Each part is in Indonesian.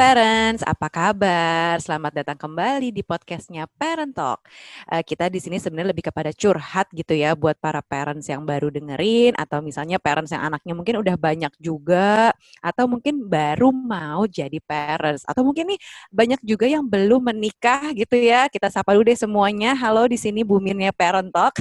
Halo parents, apa kabar? Selamat datang kembali di podcastnya Parent Talk. Uh, kita di sini sebenarnya lebih kepada curhat gitu ya buat para parents yang baru dengerin atau misalnya parents yang anaknya mungkin udah banyak juga atau mungkin baru mau jadi parents atau mungkin nih banyak juga yang belum menikah gitu ya. Kita sapa dulu deh semuanya. Halo di sini Buminnya Parent Talk.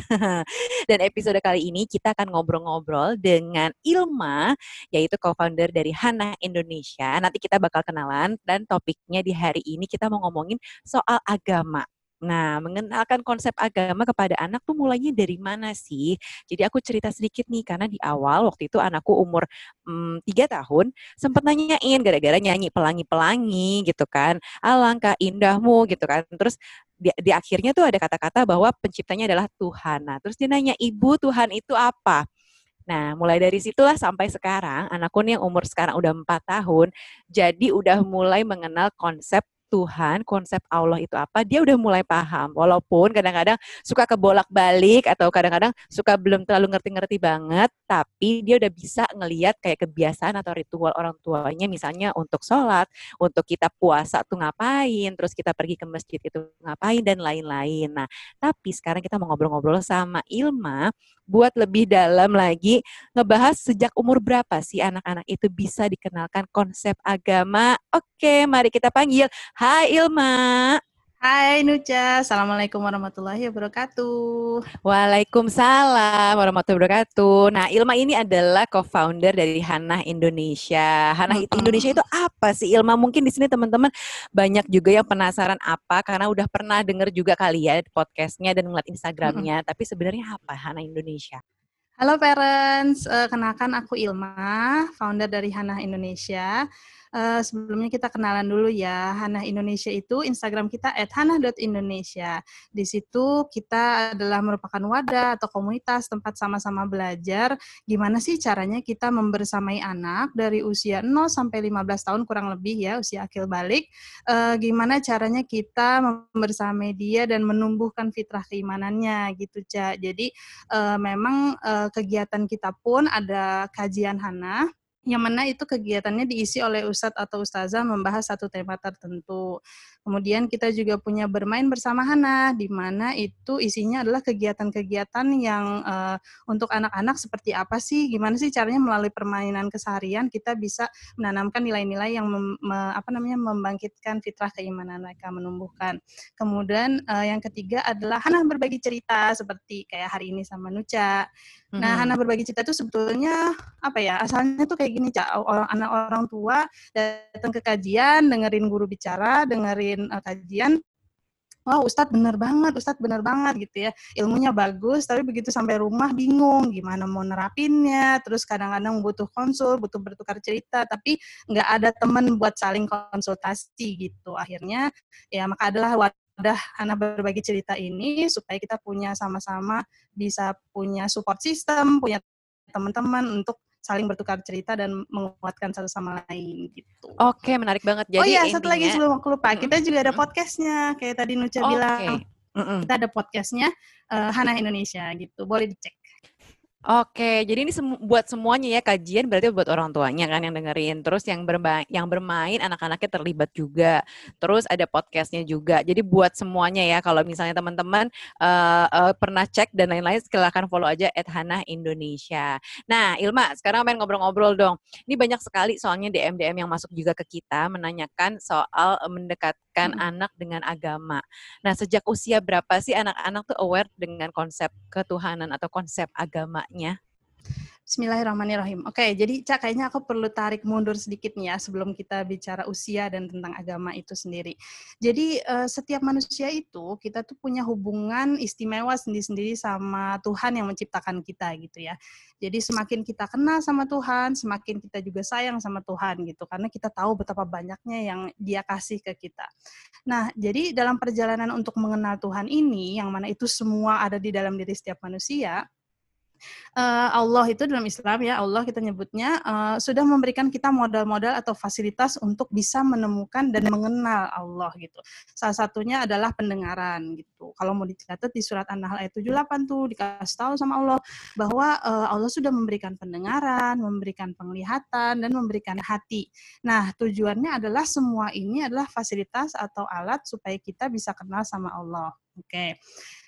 Dan episode kali ini kita akan ngobrol-ngobrol dengan Ilma yaitu co-founder dari Hana Indonesia. Nanti kita bakal kenalan dan topiknya di hari ini kita mau ngomongin soal agama. Nah, mengenalkan konsep agama kepada anak tuh mulainya dari mana sih? Jadi aku cerita sedikit nih, karena di awal waktu itu anakku umur hmm, tiga mm, tahun, sempat nanyain gara-gara nyanyi pelangi-pelangi gitu kan, alangkah indahmu gitu kan. Terus di, di akhirnya tuh ada kata-kata bahwa penciptanya adalah Tuhan. Nah, terus dia nanya, ibu Tuhan itu apa? Nah, mulai dari situlah sampai sekarang, anakku yang umur sekarang udah empat tahun, jadi udah mulai mengenal konsep Tuhan, konsep Allah itu apa, dia udah mulai paham. Walaupun kadang-kadang suka kebolak-balik atau kadang-kadang suka belum terlalu ngerti-ngerti banget, tapi dia udah bisa ngeliat kayak kebiasaan atau ritual orang tuanya, misalnya untuk sholat, untuk kita puasa tuh ngapain, terus kita pergi ke masjid itu ngapain, dan lain-lain. Nah, tapi sekarang kita mau ngobrol-ngobrol sama Ilma, buat lebih dalam lagi ngebahas sejak umur berapa sih anak-anak itu bisa dikenalkan konsep agama. Oke, mari kita panggil. Hai Ilma. Hai Nuca, Assalamualaikum warahmatullahi wabarakatuh. Waalaikumsalam warahmatullahi wabarakatuh. Nah, Ilma ini adalah co-founder dari Hana Indonesia. Hana mm -hmm. Indonesia itu apa sih Ilma? Mungkin di sini teman-teman banyak juga yang penasaran apa karena udah pernah dengar juga kali ya podcastnya dan ngeliat Instagramnya. Mm -hmm. Tapi sebenarnya apa Hana Indonesia? Halo parents, uh, kenalkan aku Ilma, founder dari Hana Indonesia. Uh, sebelumnya kita kenalan dulu ya. Hana Indonesia itu Instagram kita @hana.indonesia. Di situ kita adalah merupakan wadah atau komunitas tempat sama-sama belajar gimana sih caranya kita membersamai anak dari usia 0 sampai 15 tahun kurang lebih ya, usia akil balik. Uh, gimana caranya kita membersamai dia dan menumbuhkan fitrah keimanannya gitu, Cak. Jadi uh, memang uh, kegiatan kita pun ada kajian Hana yang mana itu kegiatannya diisi oleh ustadz atau ustazah membahas satu tema tertentu. Kemudian kita juga punya bermain bersama Hana, di mana itu isinya adalah kegiatan-kegiatan yang uh, untuk anak-anak seperti apa sih, gimana sih caranya melalui permainan keseharian kita bisa menanamkan nilai-nilai yang mem, me, apa namanya membangkitkan fitrah keimanan mereka, menumbuhkan. Kemudian uh, yang ketiga adalah Hana berbagi cerita seperti kayak hari ini sama Nuca. Nah, Hana berbagi cerita itu sebetulnya apa ya? Asalnya tuh kayak gini, Cak. Orang anak orang tua datang ke kajian, dengerin guru bicara, dengerin uh, kajian, wah Ustadz bener banget, Ustadz bener banget gitu ya. Ilmunya bagus, tapi begitu sampai rumah bingung gimana mau nerapinnya. Terus kadang-kadang butuh konsul, butuh bertukar cerita, tapi nggak ada teman buat saling konsultasi gitu. Akhirnya ya maka adalah udah anak berbagi cerita ini supaya kita punya sama-sama bisa punya support system, punya teman-teman untuk saling bertukar cerita dan menguatkan satu sama lain gitu. Oke, menarik banget. Jadi oh iya, satu lagi sebelum aku lupa, kita juga ada podcastnya kayak tadi Nucha okay. bilang. Kita ada podcastnya uh, Hana Indonesia gitu, boleh dicek. Oke, jadi ini semu buat semuanya ya kajian berarti buat orang tuanya kan yang dengerin. Terus yang bermain yang bermain anak-anaknya terlibat juga. Terus ada podcastnya juga. Jadi buat semuanya ya kalau misalnya teman-teman uh, uh, pernah cek dan lain-lain silahkan follow aja @hana Indonesia. Nah, Ilma, sekarang main ngobrol-ngobrol dong. Ini banyak sekali soalnya DM-DM yang masuk juga ke kita menanyakan soal mendekatkan hmm. anak dengan agama. Nah, sejak usia berapa sih anak-anak tuh aware dengan konsep ketuhanan atau konsep agama nya Bismillahirrahmanirrahim. Oke, jadi Cak kayaknya aku perlu tarik mundur sedikit nih ya sebelum kita bicara usia dan tentang agama itu sendiri. Jadi uh, setiap manusia itu kita tuh punya hubungan istimewa sendiri-sendiri sama Tuhan yang menciptakan kita gitu ya. Jadi semakin kita kenal sama Tuhan, semakin kita juga sayang sama Tuhan gitu karena kita tahu betapa banyaknya yang Dia kasih ke kita. Nah, jadi dalam perjalanan untuk mengenal Tuhan ini yang mana itu semua ada di dalam diri setiap manusia, uh, Allah itu dalam Islam ya Allah kita nyebutnya uh, sudah memberikan kita modal-modal atau fasilitas untuk bisa menemukan dan mengenal Allah gitu. Salah satunya adalah pendengaran gitu. Kalau mau dicatat di surat An-Nahl ayat 78 tuh dikasih tahu sama Allah bahwa uh, Allah sudah memberikan pendengaran, memberikan penglihatan dan memberikan hati. Nah, tujuannya adalah semua ini adalah fasilitas atau alat supaya kita bisa kenal sama Allah. Oke. Okay.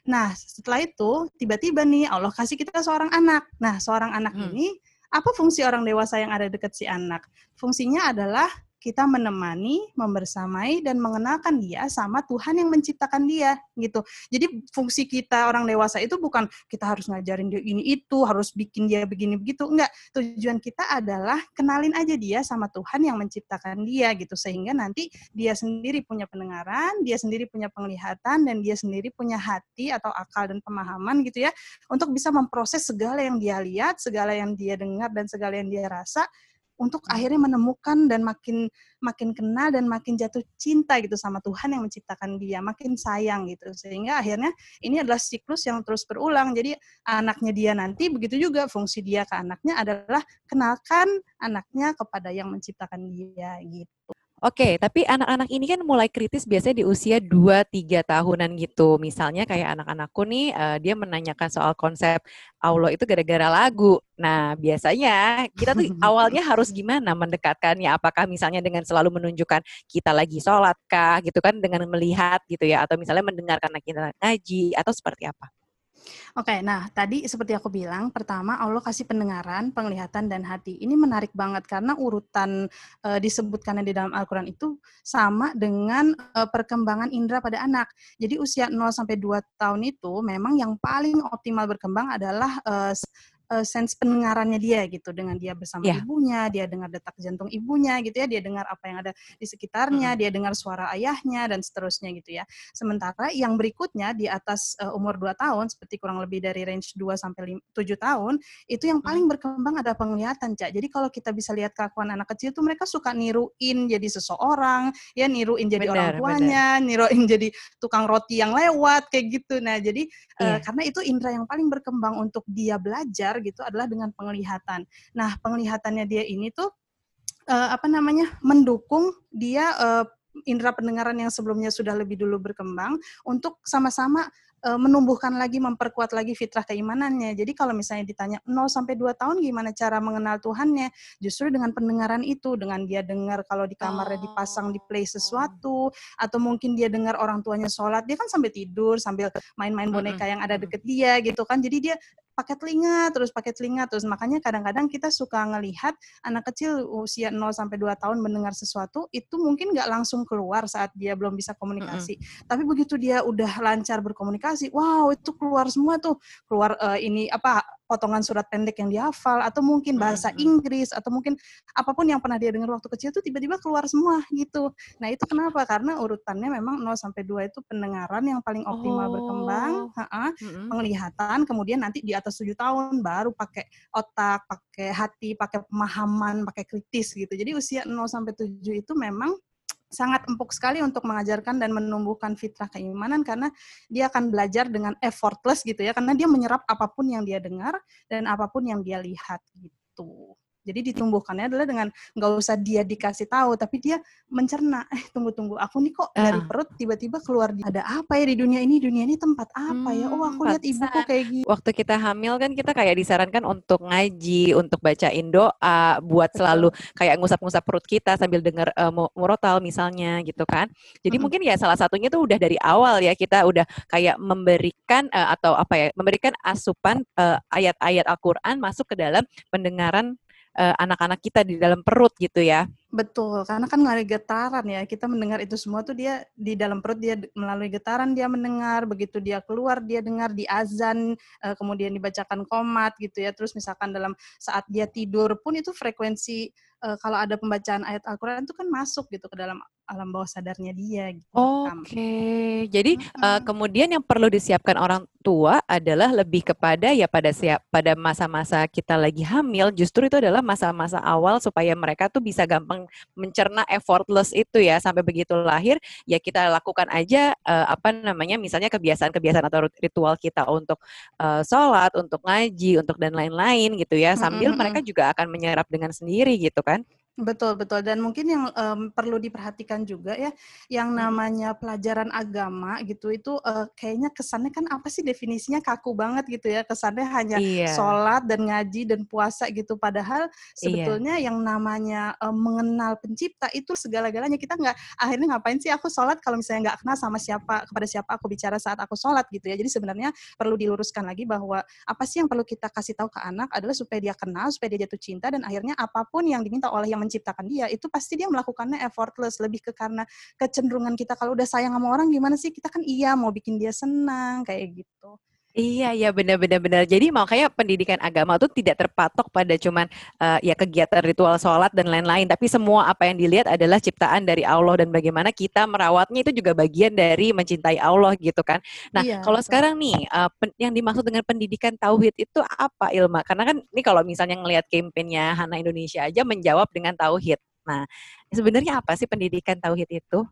Nah, setelah itu tiba-tiba nih Allah kasih kita seorang anak. Nah, seorang anak hmm. ini apa fungsi orang dewasa yang ada dekat si anak? Fungsinya adalah kita menemani, membersamai dan mengenalkan dia sama Tuhan yang menciptakan dia gitu. Jadi fungsi kita orang dewasa itu bukan kita harus ngajarin dia ini itu, harus bikin dia begini begitu. Enggak. Tujuan kita adalah kenalin aja dia sama Tuhan yang menciptakan dia gitu sehingga nanti dia sendiri punya pendengaran, dia sendiri punya penglihatan dan dia sendiri punya hati atau akal dan pemahaman gitu ya untuk bisa memproses segala yang dia lihat, segala yang dia dengar dan segala yang dia rasa untuk akhirnya menemukan dan makin makin kenal dan makin jatuh cinta gitu sama Tuhan yang menciptakan dia, makin sayang gitu. Sehingga akhirnya ini adalah siklus yang terus berulang. Jadi anaknya dia nanti begitu juga fungsi dia ke anaknya adalah kenalkan anaknya kepada yang menciptakan dia gitu. Oke, tapi anak-anak ini kan mulai kritis biasanya di usia 2-3 tahunan gitu. Misalnya kayak anak-anakku nih, uh, dia menanyakan soal konsep Allah itu gara-gara lagu. Nah, biasanya kita tuh awalnya harus gimana mendekatkannya? Apakah misalnya dengan selalu menunjukkan kita lagi sholat kah, gitu kan, dengan melihat gitu ya, atau misalnya mendengarkan kita ngaji, atau seperti apa? Oke, nah tadi seperti aku bilang, pertama Allah kasih pendengaran, penglihatan, dan hati. Ini menarik banget karena urutan e, disebutkannya di dalam Al-Quran itu sama dengan e, perkembangan indera pada anak. Jadi usia 0 sampai 2 tahun itu memang yang paling optimal berkembang adalah e, uh, sense pendengarannya dia gitu dengan dia bersama yeah. ibunya, dia dengar detak jantung ibunya gitu ya, dia dengar apa yang ada di sekitarnya, mm. dia dengar suara ayahnya dan seterusnya gitu ya. Sementara yang berikutnya di atas uh, umur 2 tahun seperti kurang lebih dari range 2 sampai 7 tahun, itu yang paling berkembang ada penglihatan, Cak. Jadi kalau kita bisa lihat kelakuan anak kecil tuh mereka suka niruin jadi seseorang, ya niruin jadi benar, orang tuanya, benar. niruin jadi tukang roti yang lewat kayak gitu. Nah, jadi yeah. uh, karena itu indera yang paling berkembang untuk dia belajar gitu adalah dengan penglihatan. Nah, penglihatannya dia ini tuh uh, apa namanya? mendukung dia uh, indera pendengaran yang sebelumnya sudah lebih dulu berkembang untuk sama-sama uh, menumbuhkan lagi, memperkuat lagi fitrah keimanannya. Jadi kalau misalnya ditanya 0 sampai 2 tahun gimana cara mengenal Tuhannya? Justru dengan pendengaran itu, dengan dia dengar kalau di kamarnya dipasang di play sesuatu atau mungkin dia dengar orang tuanya sholat, dia kan sambil tidur, sambil main-main boneka yang ada deket dia gitu kan. Jadi dia pakai telinga terus pakai telinga terus makanya kadang-kadang kita suka ngelihat anak kecil usia 0 sampai 2 tahun mendengar sesuatu itu mungkin nggak langsung keluar saat dia belum bisa komunikasi. Mm -hmm. Tapi begitu dia udah lancar berkomunikasi, wow itu keluar semua tuh. Keluar uh, ini apa potongan surat pendek yang dihafal atau mungkin bahasa Inggris atau mungkin apa pun yang pernah dia dengar waktu kecil itu tiba-tiba keluar semua gitu. Nah, itu kenapa? Karena urutannya memang 0 sampai 2 itu pendengaran yang paling optimal oh. berkembang, ha -ha, penglihatan, kemudian nanti di atas 7 tahun baru pakai otak, pakai hati, pakai pemahaman, pakai kritis gitu. Jadi usia 0 sampai 7 itu memang sangat empuk sekali untuk mengajarkan dan menumbuhkan fitrah keimanan karena dia akan belajar dengan effortless gitu ya karena dia menyerap apa pun yang dia dengar dan apa pun yang dia lihat gitu. Jadi ditumbuhkannya adalah dengan nggak usah dia dikasih tahu, tapi dia mencerna. Eh tunggu-tunggu, aku nih kok dari perut tiba-tiba keluar ada apa ya di dunia ini? Dunia ini tempat apa hmm, ya? Oh aku lihat ibuku kayak gitu. Waktu kita hamil kan kita kayak disarankan untuk ngaji, untuk bacain doa, buat selalu kayak ngusap-ngusap perut kita sambil dengar uh, murotal misalnya gitu kan. Jadi hmm. mungkin ya salah satunya tuh udah dari awal ya kita udah kayak memberikan uh, atau apa ya, memberikan asupan uh, ayat-ayat Al-Qur'an masuk ke dalam pendengaran uh, anak -anak kita di dalam perut gitu ya. Betul, karena kan melalui getaran ya, kita mendengar itu semua tuh dia di dalam perut dia melalui getaran dia mendengar, begitu dia keluar dia dengar di azan, uh, kemudian dibacakan komat gitu ya, terus misalkan dalam saat dia tidur pun itu frekuensi uh, kalau ada pembacaan ayat Al-Quran itu kan masuk gitu ke dalam alam bawah sadarnya dia. Gitu, Oke, okay. jadi hmm. uh, kemudian yang perlu disiapkan orang tua adalah lebih kepada ya pada siap pada masa-masa kita lagi hamil, justru itu adalah masa-masa awal supaya mereka tuh bisa gampang mencerna effortless itu ya sampai begitu lahir ya kita lakukan aja uh, apa namanya misalnya kebiasaan-kebiasaan atau ritual kita untuk uh, sholat, untuk ngaji, untuk dan lain-lain gitu ya sambil mm -hmm. mereka juga akan menyerap dengan sendiri gitu kan. Betul betul dan mungkin yang um, perlu diperhatikan juga ya, yang namanya pelajaran agama gitu itu uh, kayaknya kesannya kan apa sih definisinya kaku banget gitu ya kesannya hanya iya. sholat dan ngaji dan puasa gitu padahal iya. sebetulnya iya. yang namanya um, mengenal pencipta itu segala-galanya kita nggak akhirnya ngapain sih aku sholat kalau misalnya nggak kenal sama siapa kepada siapa aku bicara saat aku sholat gitu ya jadi sebenarnya perlu diluruskan lagi bahwa apa sih yang perlu kita kasih tahu ke anak adalah supaya dia kenal supaya dia jatuh cinta dan akhirnya apa pun yang diminta oleh yang menciptakan dia itu pasti dia melakukannya effortless. Lebih ke karena kecenderungan kita kalau udah sayang sama orang gimana sih? Kita kan iya mau bikin dia senang kayak gitu Iya, iya benar-benar benar. Jadi makanya pendidikan agama itu tidak terpatok pada cuman uh, ya kegiatan ritual sholat dan lain-lain, tapi semua apa yang dilihat adalah ciptaan dari Allah dan bagaimana kita merawatnya itu juga bagian dari mencintai Allah gitu kan. Nah, iya, kalau betul. sekarang nih uh, yang dimaksud dengan pendidikan tauhid itu apa Ilma? Karena kan ini kalau misalnya ngelihat kampanyenya Hana Indonesia aja menjawab dengan tauhid. Nah, sebenarnya apa sih pendidikan tauhid itu?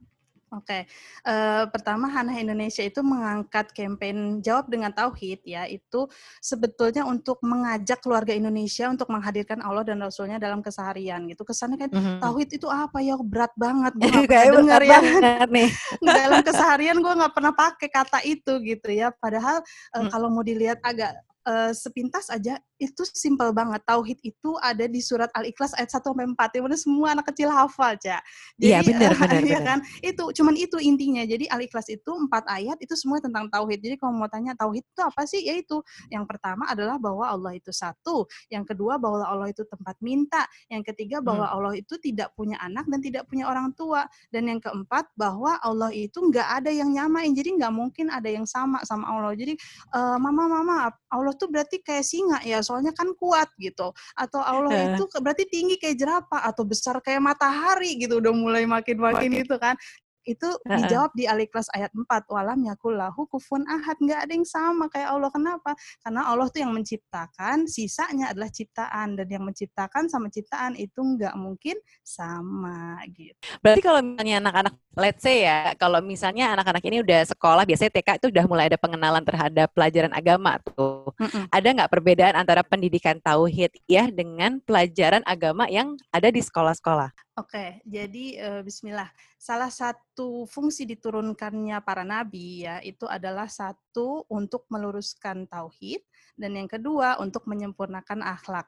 Oke, uh, pertama Hana Indonesia itu mengangkat kampanye Jawab dengan Tauhid ya, itu sebetulnya untuk mengajak keluarga Indonesia untuk menghadirkan Allah dan Rasulnya dalam keseharian gitu. Kesannya kan mm -hmm. Tauhid itu apa ya berat banget, gue gak pernah dengar ya. nih. dalam keseharian gue nggak pernah pakai kata itu gitu ya. Padahal uh, mm. kalau mau dilihat agak uh, sepintas aja itu simpel banget. Tauhid itu ada di surat Al-Ikhlas ayat 1 sampai 4. Yang mana semua anak kecil hafal, Cak. Iya, benar, uh, benar, ya kan? Itu cuman itu intinya. Jadi Al-Ikhlas itu empat ayat itu semua tentang tauhid. Jadi kalau mau tanya tauhid itu apa sih? Yaitu yang pertama adalah bahwa Allah itu satu, yang kedua bahwa Allah itu tempat minta, yang ketiga bahwa hmm. Allah itu tidak punya anak dan tidak punya orang tua, dan yang keempat bahwa Allah itu nggak ada yang nyamain. Jadi nggak mungkin ada yang sama sama Allah. Jadi uh, mama mama Allah tuh berarti kayak singa ya soalnya kan kuat gitu. Atau Allah itu berarti tinggi kayak jerapah atau besar kayak matahari gitu udah mulai makin-makin itu kan. Itu uh-uh. dijawab di Al-Ikhlas ayat 4 walam yakullahu kufun ahad. Nggak ada yang sama kayak Allah. Kenapa? Karena Allah tuh yang menciptakan sisanya adalah ciptaan. Dan yang menciptakan sama ciptaan itu nggak mungkin sama gitu. Berarti kalau misalnya anak-anak let's say ya kalau misalnya anak-anak ini udah sekolah biasanya TK itu udah mulai ada pengenalan terhadap pelajaran agama tuh Mm-mm. ada nggak perbedaan antara pendidikan tauhid ya dengan pelajaran agama yang ada di sekolah-sekolah Oke, jadi uh, Bismillah. Salah satu fungsi diturunkannya para nabi ya itu adalah satu untuk meluruskan tauhid dan yang kedua untuk menyempurnakan akhlak.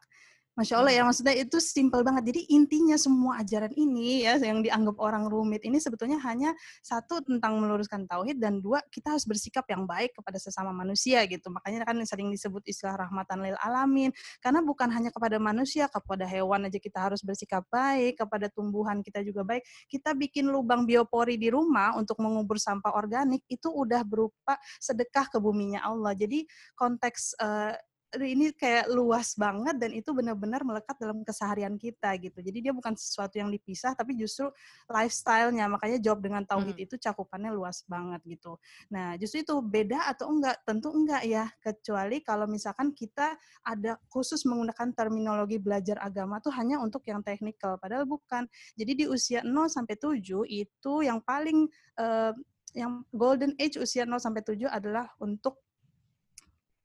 Masya Allah ya, hmm. maksudnya itu simpel banget. Jadi intinya semua ajaran ini ya yang dianggap orang rumit ini sebetulnya hanya satu tentang meluruskan tauhid dan dua kita harus bersikap yang baik kepada sesama manusia gitu. Makanya kan sering disebut istilah rahmatan lil alamin karena bukan hanya kepada manusia, kepada hewan aja kita harus bersikap baik, kepada tumbuhan kita juga baik. Kita bikin lubang biopori di rumah untuk mengubur sampah organik itu udah berupa sedekah ke buminya Allah. Jadi konteks uh, ini kayak luas banget dan itu benar-benar melekat dalam keseharian kita gitu. Jadi dia bukan sesuatu yang dipisah tapi justru lifestyle-nya. Makanya job dengan tauhid hmm. itu cakupannya luas banget gitu. Nah, justru itu beda atau enggak? Tentu enggak ya, kecuali kalau misalkan kita ada khusus menggunakan terminologi belajar agama tuh hanya untuk yang teknikal padahal bukan. Jadi di usia 0 sampai 7 itu yang paling uh, yang golden age usia 0 sampai 7 adalah untuk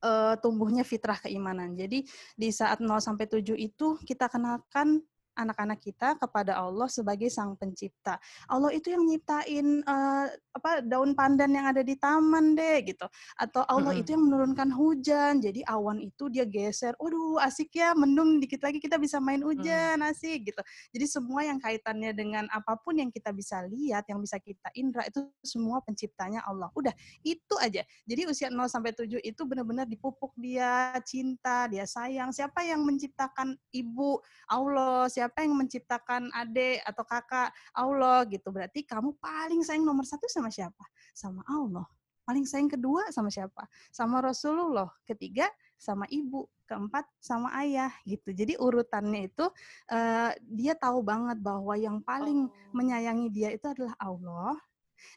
uh, tumbuhnya fitrah keimanan. Jadi di saat 0 sampai 7 itu kita kenalkan anak-anak kita kepada Allah sebagai sang pencipta. Allah itu yang nyiptain uh, apa daun pandan yang ada di taman deh gitu. Atau Allah mm -hmm. itu yang menurunkan hujan. Jadi awan itu dia geser. Waduh, asik ya, mendung dikit lagi kita bisa main hujan, mm. asik gitu. Jadi semua yang kaitannya dengan apa pun yang kita bisa lihat, yang bisa kita indra itu semua penciptanya Allah. Udah, itu aja. Jadi usia 0 sampai 7 itu benar-benar dipupuk dia cinta, dia sayang. Siapa yang menciptakan ibu? Allah. Siapa siapa yang menciptakan adik atau kakak? Allah gitu. Berarti kamu paling sayang nomor satu sama siapa? Sama Allah. Paling sayang kedua sama siapa? Sama Rasulullah ketiga sama ibu keempat sama ayah gitu. Jadi urutannya itu uh, dia tahu banget bahwa yang paling oh. menyayangi dia itu adalah Allah.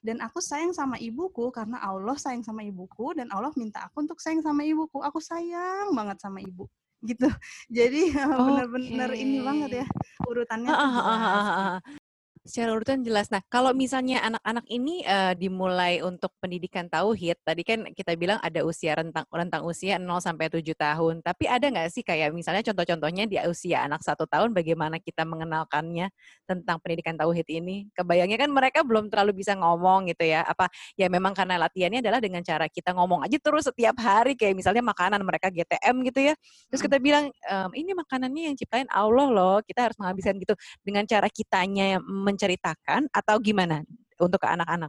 Dan aku sayang sama ibuku karena Allah sayang sama ibuku dan Allah minta aku untuk sayang sama ibuku. Aku sayang banget sama ibu gitu. Jadi okay. benar-benar ini banget ya. urutannya tuh jelas. Secara urutan jelas. Nah, kalau misalnya anak-anak ini uh, dimulai untuk pendidikan tauhid, tadi kan kita bilang ada usia rentang rentang usia 0 sampai 7 tahun. Tapi ada nggak sih kayak misalnya contoh-contohnya di usia anak satu tahun bagaimana kita mengenalkannya tentang pendidikan tauhid ini? Kebayangnya kan mereka belum terlalu bisa ngomong gitu ya. Apa ya memang karena latihannya adalah dengan cara kita ngomong aja terus setiap hari kayak misalnya makanan mereka GTM gitu ya. Terus kita bilang ehm, ini makanannya yang ciptain Allah loh. Kita harus menghabiskan gitu dengan cara kitanya yang menceritakan atau gimana untuk ke anak-anak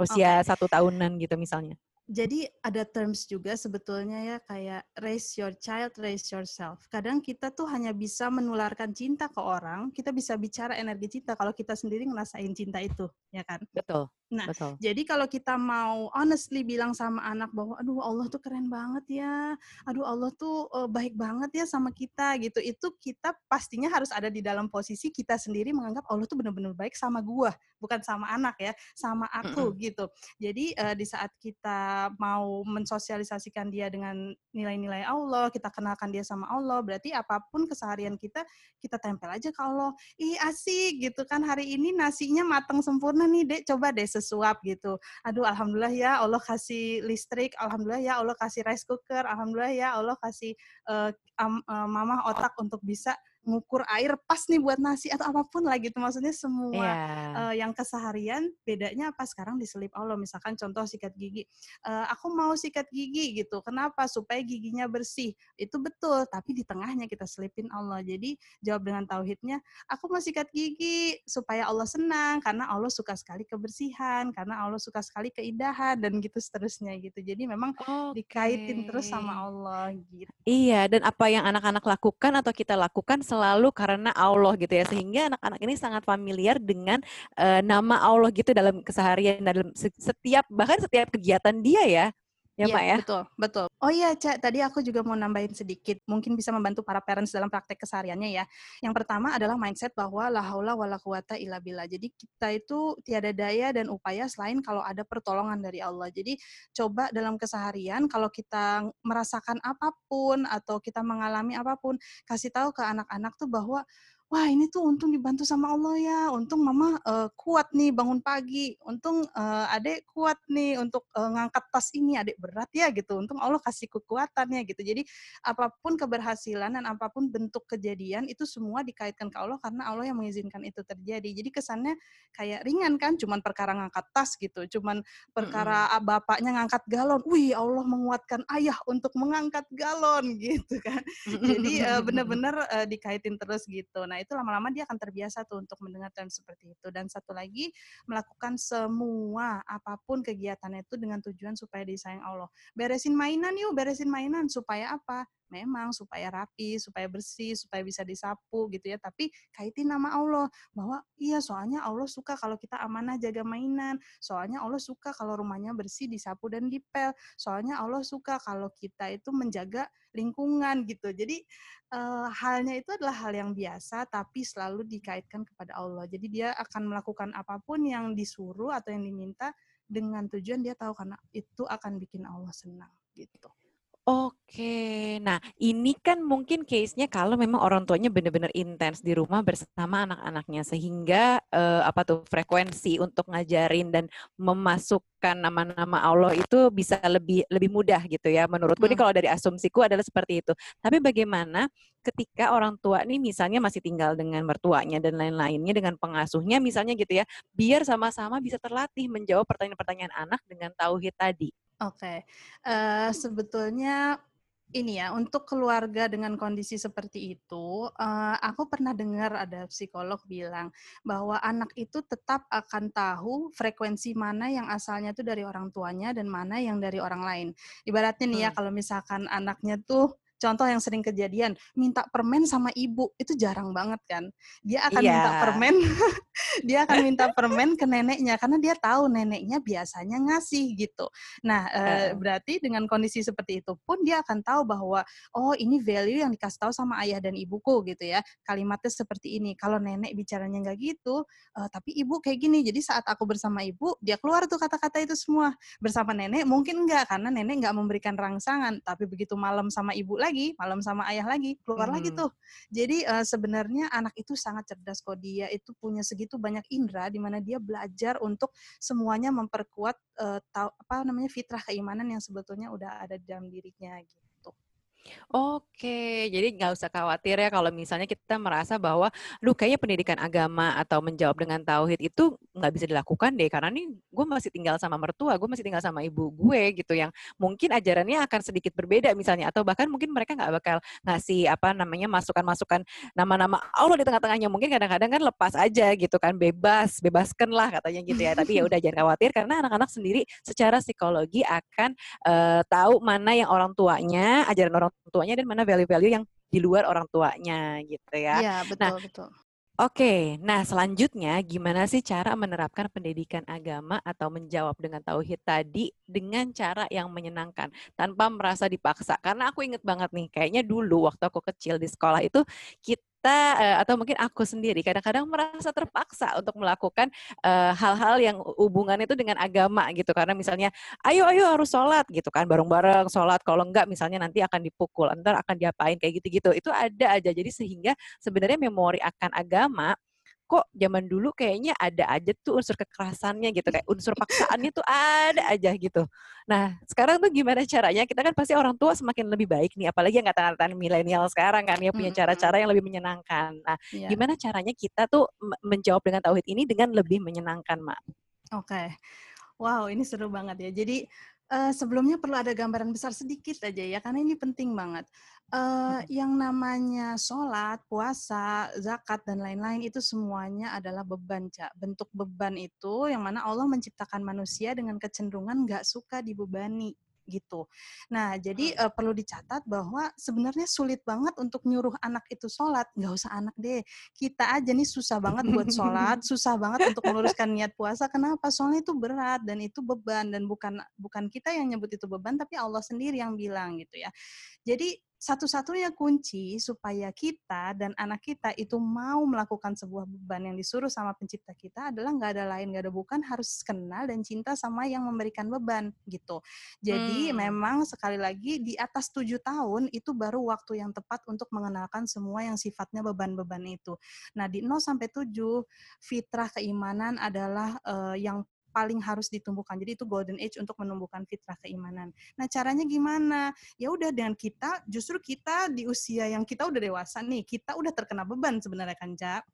usia okay. satu tahunan gitu misalnya? Jadi ada terms juga sebetulnya ya kayak raise your child, raise yourself. Kadang kita tuh hanya bisa menularkan cinta ke orang, kita bisa bicara energi cinta kalau kita sendiri ngerasain cinta itu, ya kan? Betul. Nah, Betul. jadi kalau kita mau honestly bilang sama anak bahwa aduh Allah tuh keren banget ya. Aduh Allah tuh uh, baik banget ya sama kita gitu. Itu kita pastinya harus ada di dalam posisi kita sendiri menganggap Allah tuh benar-benar baik sama gua, bukan sama anak ya, sama aku mm -hmm. gitu. Jadi uh, di saat kita mau mensosialisasikan dia dengan nilai-nilai Allah, kita kenalkan dia sama Allah, berarti apa pun keseharian kita kita tempel aja ke Allah. Ih asik gitu kan hari ini nasinya matang sempurna nih, Dek. Coba deh sesuap gitu. Aduh alhamdulillah ya Allah kasih listrik, alhamdulillah ya Allah kasih rice cooker, alhamdulillah ya Allah kasih uh, um, uh, mama otak untuk bisa ngukur air pas nih buat nasi atau apa pun lah gitu. Maksudnya semua yeah. uh, yang keseharian bedanya apa sekarang diselip Allah misalkan contoh sikat gigi. Uh, aku mau sikat gigi gitu. Kenapa? Supaya giginya bersih. Itu betul tapi di tengahnya kita selipin Allah. Jadi jawab dengan tauhidnya aku mau sikat gigi supaya Allah senang karena Allah suka sekali kebersihan karena Allah suka sekali keindahan dan gitu seterusnya gitu. Jadi memang okay. dikaitin terus sama Allah gitu. Iya dan apa yang anak-anak lakukan atau kita lakukan selalu karena Allah gitu ya. Sehingga anak-anak ini sangat familiar dengan uh, nama Allah gitu dalam keseharian dalam setiap bahkan setiap kegiatan dia ya Ya, ya, ya. Betul, betul. Oh iya, Cak, tadi aku juga mau nambahin sedikit, mungkin bisa membantu para parents dalam praktek kesehariannya ya. Yang pertama adalah mindset bahwa la haula wala quwata illa billah. Jadi kita itu tiada daya dan upaya selain kalau ada pertolongan dari Allah. Jadi coba dalam keseharian kalau kita merasakan apa pun atau kita mengalami apa pun, kasih tahu ke anak-anak tuh bahwa wah ini tuh untung dibantu sama Allah ya, untung mama uh, kuat nih bangun pagi, untung uh, adek kuat nih untuk uh, ngangkat tas ini, adek berat ya gitu, untung Allah kasih kekuatannya gitu. Jadi apa pun keberhasilan dan apa pun bentuk kejadian itu semua dikaitkan ke Allah karena Allah yang mengizinkan itu terjadi. Jadi kesannya kayak ringan kan, cuman perkara ngangkat tas gitu, cuman perkara mm -hmm. bapaknya ngangkat galon, wih Allah menguatkan ayah untuk mengangkat galon gitu kan. Jadi uh, benar-benar uh, dikaitin terus gitu. Nah Nah, itu lama-lama dia akan terbiasa tuh untuk mendengar term seperti itu. Dan satu lagi, melakukan semua apa pun kegiatannya itu dengan tujuan supaya disayang Allah. Beresin mainan yuk, beresin mainan supaya apa? Memang supaya rapi, supaya bersih, supaya bisa disapu gitu ya. Tapi kaitin nama Allah bahwa iya soalnya Allah suka kalau kita amanah jaga mainan. Soalnya Allah suka kalau rumahnya bersih, disapu dan dipel. Soalnya Allah suka kalau kita itu menjaga lingkungan gitu. Jadi uh, halnya itu adalah hal yang biasa tapi selalu dikaitkan kepada Allah. Jadi dia akan melakukan apa pun yang disuruh atau yang diminta dengan tujuan dia tahu karena itu akan bikin Allah senang gitu. Oke, nah ini kan mungkin case-nya kalau memang orang tuanya benar-benar intens di rumah bersama anak-anaknya sehingga uh, apa tuh frekuensi untuk ngajarin dan memasukkan nama-nama Allah itu bisa lebih lebih mudah gitu ya. Menurutku hmm. ini kalau dari asumsiku adalah seperti itu. Tapi bagaimana ketika orang tua nih misalnya masih tinggal dengan mertuanya dan lain-lainnya dengan pengasuhnya misalnya gitu ya, biar sama-sama bisa terlatih menjawab pertanyaan-pertanyaan anak dengan tauhid tadi. Oke, uh, sebetulnya ini ya, untuk keluarga dengan kondisi seperti itu, uh, aku pernah dengar ada psikolog bilang bahwa anak itu tetap akan tahu frekuensi mana yang asalnya tuh dari orang tuanya dan mana yang dari orang lain. Ibaratnya nih ya, kalau misalkan anaknya tuh contoh yang sering kejadian minta permen sama ibu itu jarang banget kan dia akan yeah. minta permen dia akan minta permen ke neneknya karena dia tahu neneknya biasanya ngasih gitu nah uh. berarti dengan kondisi seperti itu pun dia akan tahu bahwa oh ini value yang dikasih tahu sama ayah dan ibuku gitu ya kalimatnya seperti ini kalau nenek bicaranya nggak gitu uh, tapi ibu kayak gini jadi saat aku bersama ibu dia keluar tuh kata-kata itu semua bersama nenek mungkin enggak karena nenek nggak memberikan rangsangan tapi begitu malam sama ibu lagi, malam sama ayah lagi, keluar hmm. lagi tuh. Jadi uh, sebenarnya anak itu sangat cerdas kok dia itu punya segitu banyak indera di mana dia belajar untuk semuanya memperkuat uh, tahu apa namanya fitrah keimanan yang sebetulnya udah ada di dalam dirinya gitu. Oke, jadi nggak usah khawatir ya kalau misalnya kita merasa bahwa, lu kayaknya pendidikan agama atau menjawab dengan tauhid itu nggak bisa dilakukan deh karena nih gue masih tinggal sama mertua, gue masih tinggal sama ibu gue gitu yang mungkin ajarannya akan sedikit berbeda misalnya atau bahkan mungkin mereka nggak bakal ngasih apa namanya masukan-masukan nama-nama Allah di tengah-tengahnya mungkin kadang-kadang kan lepas aja gitu kan bebas, bebaskan lah katanya gitu ya. Tapi ya udah jangan khawatir karena anak-anak sendiri secara psikologi akan uh, tahu mana yang orang tuanya, ajaran orang tuanya dan mana value-value yang di luar orang tuanya gitu ya. Iya, betul nah, betul. Oke, nah selanjutnya gimana sih cara menerapkan pendidikan agama atau menjawab dengan tauhid tadi dengan cara yang menyenangkan tanpa merasa dipaksa? Karena aku inget banget nih, kayaknya dulu waktu aku kecil di sekolah itu kita kita uh, atau mungkin aku sendiri kadang-kadang merasa terpaksa untuk melakukan eh, hal-hal yang hubungan itu dengan agama gitu. Karena misalnya ayo ayo harus sholat gitu kan bareng-bareng sholat. Kalau enggak misalnya nanti akan dipukul entar akan diapain? kayak gitu-gitu. Itu ada aja. Jadi sehingga sebenarnya memori akan agama kok zaman dulu kayaknya ada aja tuh unsur kekerasannya gitu kayak unsur paksaannya tuh ada aja gitu. Nah sekarang tuh gimana caranya? Kita kan pasti orang tua semakin lebih baik nih, apalagi yang kata-kata milenial sekarang kan ya punya cara-cara yang lebih menyenangkan. Nah yeah. gimana caranya kita tuh menjawab dengan tauhid ini dengan lebih menyenangkan, mak? Oke, okay. wow ini seru banget ya. Jadi uh, sebelumnya perlu ada gambaran besar sedikit aja ya, karena ini penting banget. Uh, yang namanya sholat, puasa, zakat dan lain-lain itu semuanya adalah beban, cak. Bentuk beban itu yang mana Allah menciptakan manusia dengan kecenderungan nggak suka dibebani gitu. Nah, jadi hmm. uh, perlu dicatat bahwa sebenarnya sulit banget untuk nyuruh anak itu sholat. Nggak usah anak deh, kita aja nih susah banget buat sholat, susah banget untuk meluruskan niat puasa. Kenapa? Soalnya itu berat dan itu beban dan bukan bukan kita yang nyebut itu beban, tapi Allah sendiri yang bilang gitu ya. Jadi satu-satunya kunci supaya kita dan anak kita itu mau melakukan sebuah beban yang disuruh sama pencipta kita adalah nggak ada lain nggak ada bukan harus kenal dan cinta sama yang memberikan beban gitu. Jadi hmm. memang sekali lagi di atas tujuh tahun itu baru waktu yang tepat untuk mengenalkan semua yang sifatnya beban-beban itu. Nah di 0 sampai 7 fitrah keimanan adalah uh, yang paling harus ditumbuhkan. Jadi itu golden age untuk menumbuhkan fitrah keimanan. Nah, caranya gimana? Ya udah dengan kita justru kita di usia yang kita udah dewasa nih, kita udah terkena beban sebenarnya kan, Cak.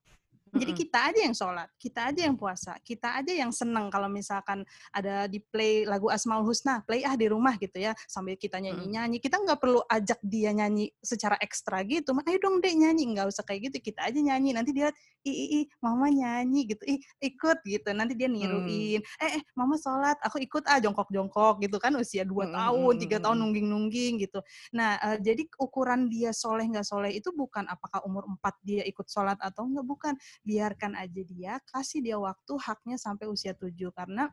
Jadi kita aja yang sholat, kita aja yang puasa, kita aja yang seneng kalau misalkan ada di play lagu Asmaul Husna, play ah di rumah gitu ya, sambil kita nyanyi-nyanyi. Kita nggak perlu ajak dia nyanyi secara ekstra gitu. Ayo dong dek nyanyi, nggak usah kayak gitu. Kita aja nyanyi. Nanti dia, ih, ih, ih mama nyanyi gitu, ih ikut gitu. Nanti dia niruin. Hmm. Eh, eh mama sholat, aku ikut ah jongkok-jongkok gitu kan usia 2 tahun, tiga tahun nungging-nungging gitu. Nah, uh, jadi ukuran dia soleh nggak soleh itu bukan apakah umur 4 dia ikut sholat atau enggak, bukan biarkan aja dia, kasih dia waktu haknya sampai usia tujuh karena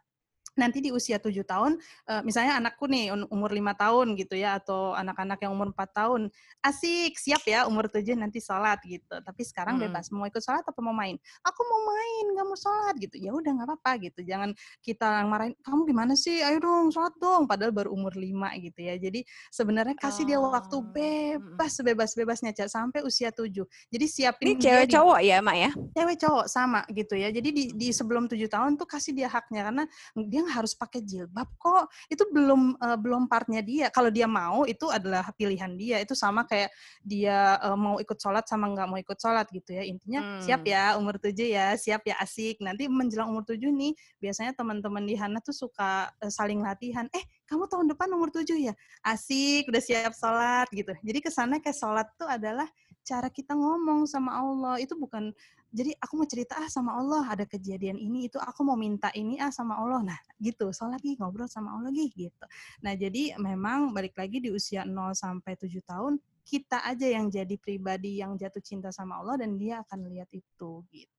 nanti di usia tujuh tahun, uh, misalnya anakku nih umur lima tahun gitu ya, atau anak-anak yang umur empat tahun, asik, siap ya umur tujuh nanti sholat gitu. Tapi sekarang hmm. bebas, mau ikut sholat apa mau main? Aku mau main, nggak mau sholat gitu. Ya udah nggak apa-apa gitu. Jangan kita marahin, kamu gimana sih? Ayo dong sholat dong. Padahal baru umur lima gitu ya. Jadi sebenarnya kasih oh. dia waktu oh, bebas, bebas-bebasnya sampai usia tujuh. Jadi siapin Ini cewek cowok ya, Mak ya? Cewek cowok sama gitu ya. Jadi di, di sebelum tujuh tahun tuh kasih dia haknya karena dia harus pakai jilbab kok. Itu belum uh, belum partnya dia. Kalau dia mau itu adalah pilihan dia. Itu sama kayak dia uh, mau ikut sholat sama nggak mau ikut sholat gitu ya. Intinya hmm. siap ya umur tujuh ya siap ya asik. Nanti menjelang umur tujuh nih biasanya teman-teman di Hana tuh suka uh, saling latihan. Eh kamu tahun depan umur tujuh ya? Asik udah siap sholat gitu. Jadi kesannya kayak sholat tuh adalah cara kita ngomong sama Allah itu bukan jadi aku mau cerita ah sama Allah ada kejadian ini itu aku mau minta ini ah sama Allah. Nah gitu soal lagi ngobrol sama Allah lagi gitu. Nah jadi memang balik lagi di usia 0 sampai 7 tahun kita aja yang jadi pribadi yang jatuh cinta sama Allah dan dia akan lihat itu gitu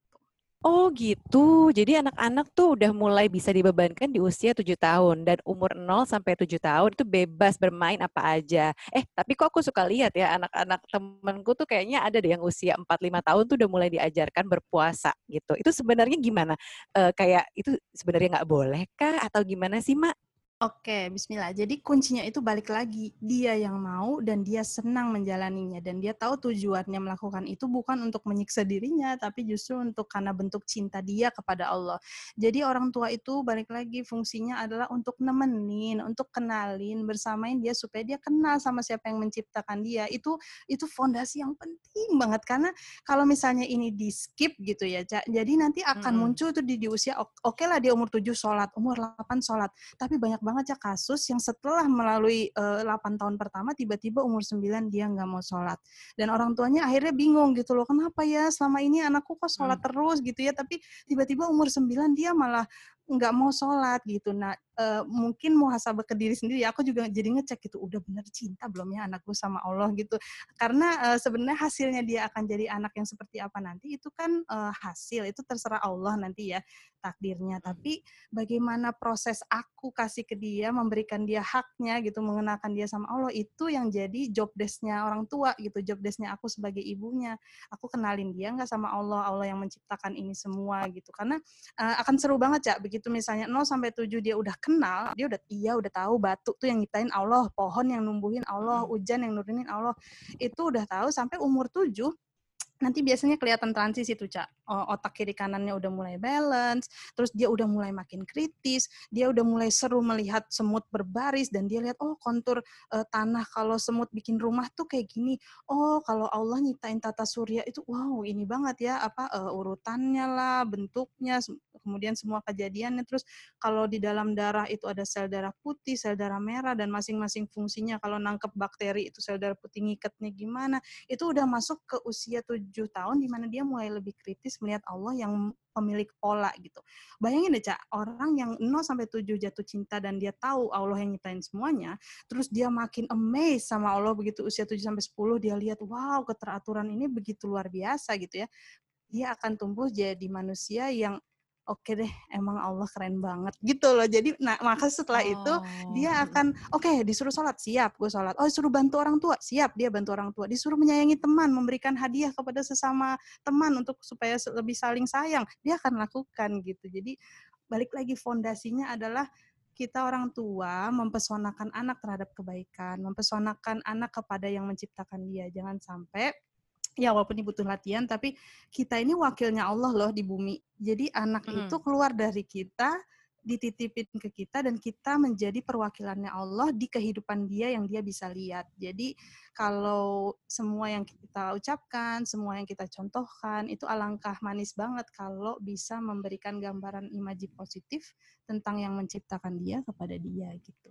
Oh gitu, jadi anak-anak tuh udah mulai bisa dibebankan di usia 7 tahun dan umur 0 sampai 7 tahun itu bebas bermain apa aja. Eh, tapi kok aku suka lihat ya anak-anak temenku tuh kayaknya ada deh yang usia 4-5 tahun tuh udah mulai diajarkan berpuasa gitu. Itu sebenarnya gimana? E, kayak itu sebenarnya nggak boleh kah atau gimana sih, Mak? Oke, bismillah. Jadi kuncinya itu balik lagi, dia yang mau dan dia senang menjalaninya dan dia tahu tujuannya melakukan itu bukan untuk menyiksa dirinya tapi justru untuk karena bentuk cinta dia kepada Allah. Jadi orang tua itu balik lagi fungsinya adalah untuk nemenin, untuk kenalin, bersamain dia supaya dia kenal sama siapa yang menciptakan dia. Itu itu fondasi yang penting banget karena kalau misalnya ini di skip gitu ya, Cak. Jadi nanti akan hmm. muncul tuh di, di usia oke okay lah dia umur 7 sholat, umur 8 sholat, tapi banyak banget ya kasus yang setelah melalui uh, eh, 8 tahun pertama tiba-tiba umur 9 dia nggak mau sholat. Dan orang tuanya akhirnya bingung gitu loh, kenapa ya selama ini anakku kok sholat hmm. terus gitu ya, tapi tiba-tiba umur 9 dia malah nggak mau sholat gitu. Nah, uh, mungkin muhasabah ke diri sendiri, aku juga jadi ngecek gitu, udah bener cinta belum ya anakku sama Allah gitu. Karena uh, sebenarnya hasilnya dia akan jadi anak yang seperti apa nanti itu kan uh, hasil, itu terserah Allah nanti ya takdirnya. Hmm. Tapi bagaimana proses aku kasih ke dia, memberikan dia haknya gitu, mengenalkan dia sama Allah itu yang jadi job desknya orang tua gitu, job desknya aku sebagai ibunya. Aku kenalin dia nggak sama Allah, Allah yang menciptakan ini semua gitu. Karena uh, akan seru banget ya begitu misalnya 0 sampai 7 dia udah kenal, dia udah iya udah tahu batu tuh yang nyiptain Allah, pohon yang numbuhin Allah, hmm. hujan yang nurunin Allah. Itu udah tahu sampai umur 7 nanti biasanya kelihatan transisi tuh cak otak kiri kanannya udah mulai balance terus dia udah mulai makin kritis dia udah mulai seru melihat semut berbaris dan dia lihat oh kontur uh, tanah kalau semut bikin rumah tuh kayak gini. Oh kalau Allah nyiptain tata surya itu wow ini banget ya apa uh, urutannya lah bentuknya kemudian semua kejadiannya. Terus kalau di dalam darah itu ada sel darah putih sel darah merah dan masing-masing fungsinya. Kalau nangkep bakteri itu sel darah putih ngikatnya gimana? Itu udah masuk ke usia tujuh tahun di mana dia mulai lebih kritis melihat Allah yang pemilik pola gitu. Bayangin deh, Cak, orang yang 0 sampai 7 jatuh cinta dan dia tahu Allah yang nyiptain semuanya, terus dia makin amazed sama Allah begitu usia 7 sampai 10 dia lihat, wow, keteraturan ini begitu luar biasa gitu ya. Dia akan tumbuh jadi manusia yang oke okay deh emang Allah keren banget gitu loh jadi nah maka setelah oh. itu dia oh. akan oke okay, disuruh sholat siap gue sholat oh disuruh bantu orang tua siap dia bantu orang tua disuruh menyayangi teman memberikan hadiah kepada sesama teman untuk supaya lebih saling sayang dia akan lakukan gitu jadi balik lagi fondasinya adalah kita orang tua mempesonakan anak terhadap kebaikan, mempesonakan anak kepada yang menciptakan dia. Jangan sampai ya walaupun ini butuh latihan tapi kita ini wakilnya Allah loh di bumi jadi anak hmm. itu keluar dari kita dititipin ke kita dan kita menjadi perwakilannya Allah di kehidupan dia yang dia bisa lihat. Jadi kalau semua yang kita ucapkan, semua yang kita contohkan itu alangkah manis banget kalau bisa memberikan gambaran imaji positif tentang yang menciptakan dia kepada dia gitu.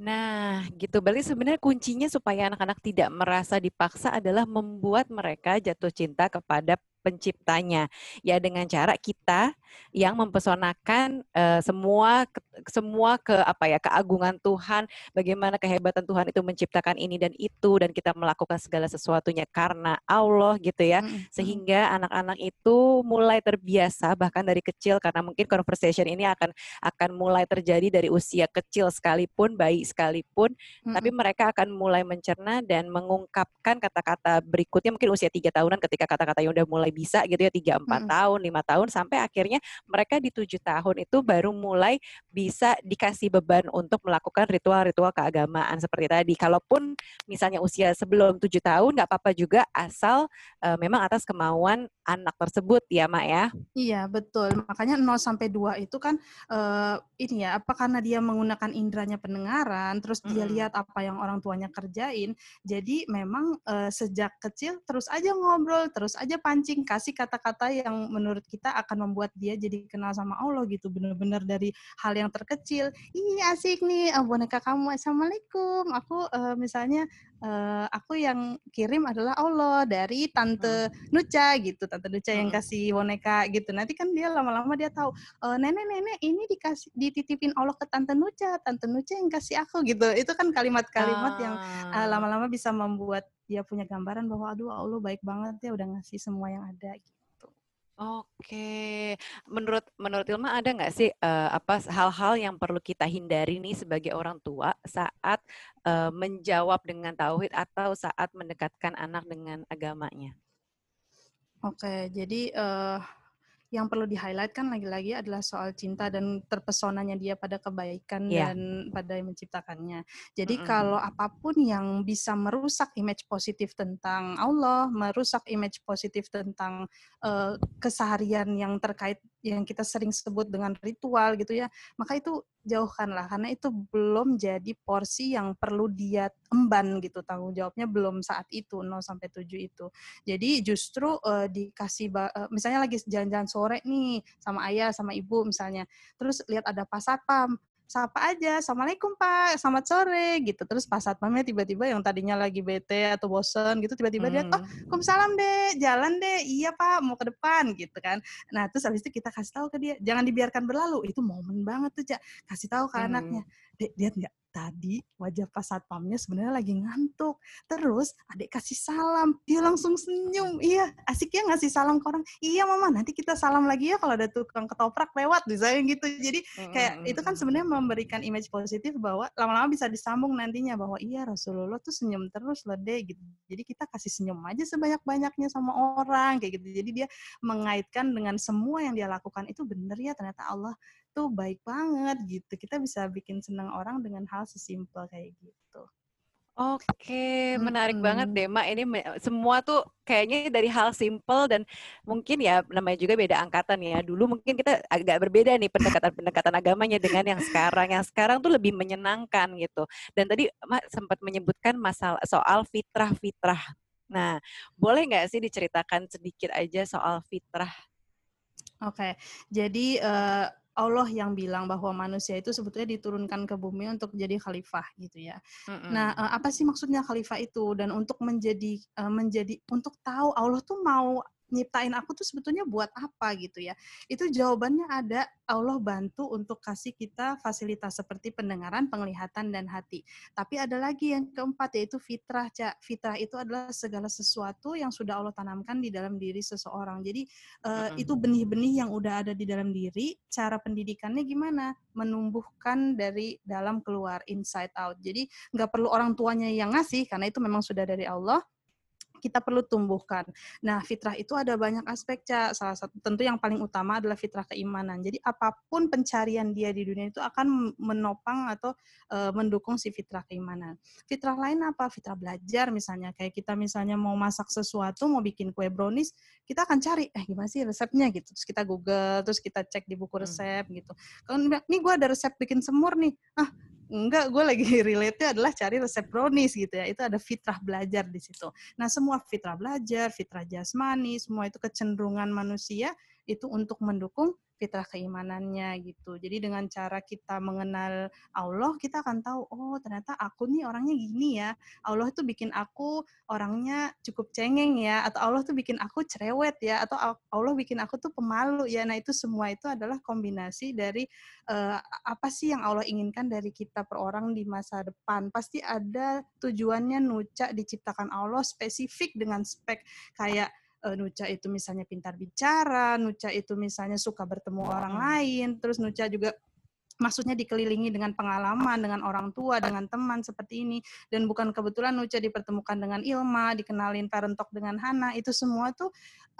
Nah, gitu. Berarti sebenarnya kuncinya supaya anak-anak tidak merasa dipaksa adalah membuat mereka jatuh cinta kepada penciptanya. Ya dengan cara kita yang mempesonakan uh, semua ke, semua ke apa ya keagungan Tuhan bagaimana kehebatan Tuhan itu menciptakan ini dan itu dan kita melakukan segala sesuatunya karena Allah gitu ya. Sehingga anak-anak itu mulai terbiasa bahkan dari kecil karena mungkin conversation ini akan akan mulai terjadi dari usia kecil sekalipun bayi sekalipun hmm. tapi mereka akan mulai mencerna dan mengungkapkan kata-kata berikutnya mungkin usia tiga tahunan ketika kata-kata yang udah mulai mulai bisa gitu ya tiga empat hmm. tahun lima tahun sampai akhirnya mereka di tujuh tahun itu baru mulai bisa dikasih beban untuk melakukan ritual-ritual keagamaan seperti tadi. Kalaupun misalnya usia sebelum tujuh tahun nggak apa-apa juga asal uh, memang atas kemauan anak tersebut ya Mak ya. Iya betul. Makanya 0 sampai 2 itu kan uh, ini ya apa karena dia menggunakan indranya pendengaran terus mm -hmm. dia lihat apa yang orang tuanya kerjain. Jadi memang uh, sejak kecil terus aja ngobrol, terus aja pancing kasih kata-kata yang menurut kita akan membuat dia jadi kenal sama Allah gitu bener-bener dari hal yang terkecil. Iya asik nih oh, boneka kamu assalamualaikum. Aku uh, misalnya uh, aku yang kirim adalah Allah dari tante hmm. Nuca gitu tante Nuca yang hmm. kasih boneka gitu. Nanti kan dia lama-lama dia tahu uh, nenek-nenek ini dikasih dititipin Allah ke tante Nuca tante Nuca yang kasih aku gitu. Itu kan kalimat-kalimat uh, yang uh, lama-lama bisa membuat dia punya gambaran bahwa aduh Allah baik banget ya udah ngasih semua yang ada gitu. Oke, menurut menurut Ilma ada nggak sih uh, apa hal-hal yang perlu kita hindari nih sebagai orang tua saat uh, menjawab dengan tauhid atau saat mendekatkan anak dengan agamanya? Oke, jadi uh, yang perlu di-highlight kan lagi-lagi adalah soal cinta dan terpesonanya dia pada kebaikan yeah. dan pada yang menciptakannya. Jadi mm -hmm. kalau apa pun yang bisa merusak image positif tentang Allah, merusak image positif tentang uh, keseharian yang terkait yang kita sering sebut dengan ritual gitu ya, maka itu jauhkanlah karena itu belum jadi porsi yang perlu dia emban gitu tanggung jawabnya belum saat itu 0 sampai 7 itu. Jadi justru uh, dikasih uh, misalnya lagi jalan-jalan sore nih sama ayah sama ibu misalnya. Terus lihat ada pas sapa aja, assalamualaikum pak, selamat sore gitu. Terus pas satpamnya tiba-tiba yang tadinya lagi bete atau bosen gitu, tiba-tiba hmm. dia, oh, salam deh, jalan deh, iya pak, mau ke depan gitu kan. Nah terus habis itu kita kasih tahu ke dia, jangan dibiarkan berlalu. Itu momen banget tuh cak, kasih tahu ke hmm. anaknya, dek lihat nggak tadi wajah pas satpamnya sebenarnya lagi ngantuk. Terus adik kasih salam, dia langsung senyum. Iya, asik ya ngasih salam ke orang. Iya mama, nanti kita salam lagi ya kalau ada tukang ketoprak lewat, misalnya gitu. Jadi kayak mm -hmm. itu kan sebenarnya memberikan image positif bahwa lama-lama bisa disambung nantinya bahwa iya Rasulullah tuh senyum terus loh deh gitu. Jadi kita kasih senyum aja sebanyak-banyaknya sama orang kayak gitu. Jadi dia mengaitkan dengan semua yang dia lakukan itu bener ya ternyata Allah tuh baik banget gitu. Kita bisa bikin senang orang dengan hal sesimpel kayak gitu. Oke, menarik hmm. banget deh, Mak. Ini semua tuh kayaknya dari hal simple dan mungkin ya namanya juga beda angkatan ya. Dulu mungkin kita agak berbeda nih pendekatan-pendekatan agamanya dengan yang sekarang. Yang sekarang tuh lebih menyenangkan gitu. Dan tadi Mak sempat menyebutkan masalah soal fitrah-fitrah. Nah, boleh nggak sih diceritakan sedikit aja soal fitrah? Oke, jadi uh, Allah yang bilang bahwa manusia itu sebetulnya diturunkan ke bumi untuk jadi khalifah gitu ya. Mm-hmm. Nah, eh, apa sih maksudnya khalifah itu dan untuk menjadi eh, menjadi untuk tahu Allah tuh mau nyiptain aku tuh sebetulnya buat apa gitu ya. Itu jawabannya ada Allah bantu untuk kasih kita fasilitas seperti pendengaran, penglihatan dan hati. Tapi ada lagi yang keempat yaitu fitrah, Cak. Fitrah itu adalah segala sesuatu yang sudah Allah tanamkan di dalam diri seseorang. Jadi uh, itu benih-benih yang udah ada di dalam diri, cara pendidikannya gimana? Menumbuhkan dari dalam keluar, inside out. Jadi nggak perlu orang tuanya yang ngasih karena itu memang sudah dari Allah kita perlu tumbuhkan. Nah, fitrah itu ada banyak aspek, Cak. Salah satu tentu yang paling utama adalah fitrah keimanan. Jadi apa pun pencarian dia di dunia itu akan menopang atau e, mendukung si fitrah keimanan. Fitrah lain apa? Fitrah belajar misalnya. Kayak kita misalnya mau masak sesuatu, mau bikin kue brownies, kita akan cari, eh gimana sih resepnya gitu. Terus kita Google, terus kita cek di buku hmm. resep hmm. gitu. Kalau ini gue ada resep bikin semur nih. Ah, enggak gue lagi relate-nya adalah cari resep brownies gitu ya. Itu ada fitrah belajar di situ. Nah semua fitrah belajar fitrah jasmani semua itu kecenderungan manusia itu untuk mendukung fitrah keimanannya gitu. Jadi dengan cara kita mengenal Allah, kita akan tahu, oh ternyata aku nih orangnya gini ya. Allah tuh bikin aku orangnya cukup cengeng ya, atau Allah tuh bikin aku cerewet ya, atau Allah bikin aku tuh pemalu ya. Nah itu semua itu adalah kombinasi dari uh, apa sih yang Allah inginkan dari kita per orang di masa depan. Pasti ada tujuannya nuca diciptakan Allah spesifik dengan spek kayak uh, Nuca itu misalnya pintar bicara, Nuca itu misalnya suka bertemu orang lain, terus Nuca juga maksudnya dikelilingi dengan pengalaman dengan orang tua dengan teman seperti ini. Dan bukan kebetulan Nuca dipertemukan dengan Ilma dikenalin parent talk dengan Hana. Itu semua tuh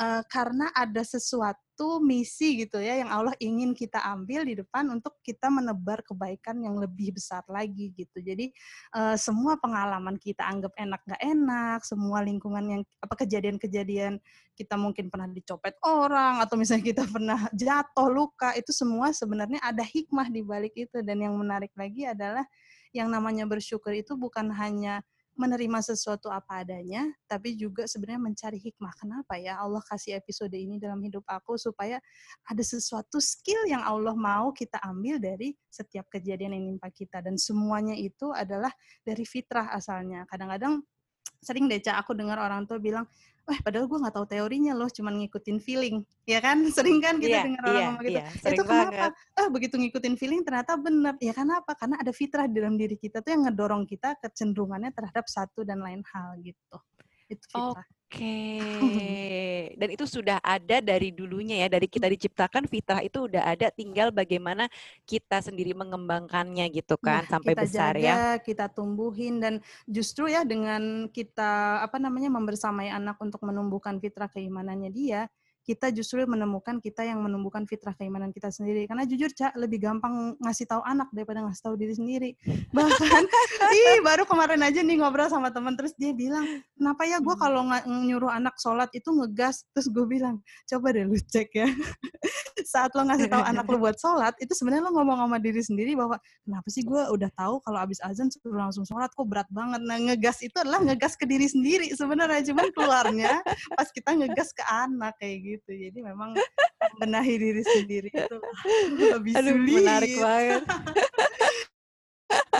uh, karena ada sesuatu misi gitu ya yang Allah ingin kita ambil di depan untuk kita menebar kebaikan yang lebih besar lagi gitu. Jadi uh, semua pengalaman kita anggap enak gak enak, semua lingkungan yang apa kejadian-kejadian kita mungkin pernah dicopet orang atau misalnya kita pernah jatuh luka itu semua sebenarnya ada hikmah di balik itu dan yang menarik lagi adalah yang namanya bersyukur itu bukan hanya menerima sesuatu apa adanya, tapi juga sebenarnya mencari hikmah. Kenapa ya Allah kasih episode ini dalam hidup aku supaya ada sesuatu skill yang Allah mau kita ambil dari setiap kejadian yang menimpa kita dan semuanya itu adalah dari fitrah asalnya. Kadang-kadang sering deh aku dengar orang tua bilang wah padahal gue nggak tahu teorinya loh, cuman ngikutin feeling, ya kan? Sering kan kita yeah, dengar orang yeah, ngomong gitu. Yeah, itu kenapa? Ah begitu ngikutin feeling ternyata benar. Ya kenapa? Karena ada fitrah di dalam diri kita tuh yang ngedorong kita kecenderungannya terhadap satu dan lain hal gitu. Itu fitrah. Oh Oke, dan itu sudah ada dari dulunya ya, dari kita diciptakan fitrah itu udah ada, tinggal bagaimana kita sendiri mengembangkannya gitu kan nah, sampai kita besar ya. jaga, ya. Kita tumbuhin dan justru ya dengan kita apa namanya membersamai anak untuk menumbuhkan fitrah keimanannya dia, kita justru menemukan kita yang menumbuhkan fitrah keimanan kita sendiri. Karena jujur, Cak, lebih gampang ngasih tahu anak daripada ngasih tahu diri sendiri. Bahkan, ih, baru kemarin aja nih ngobrol sama teman, terus dia bilang, kenapa ya gue kalau nyuruh anak sholat itu ngegas? Terus gue bilang, coba deh lu cek ya. Saat lo ngasih tahu anak lo buat sholat, itu sebenarnya lo ngomong sama diri sendiri bahwa, kenapa sih gue udah tahu kalau abis azan suruh langsung sholat, kok berat banget. Nah, ngegas itu adalah ngegas ke diri sendiri sebenarnya. Cuman keluarnya pas kita ngegas ke anak kayak gitu gitu. Jadi memang benahi diri sendiri itu lebih Aduh, sulit. menarik banget.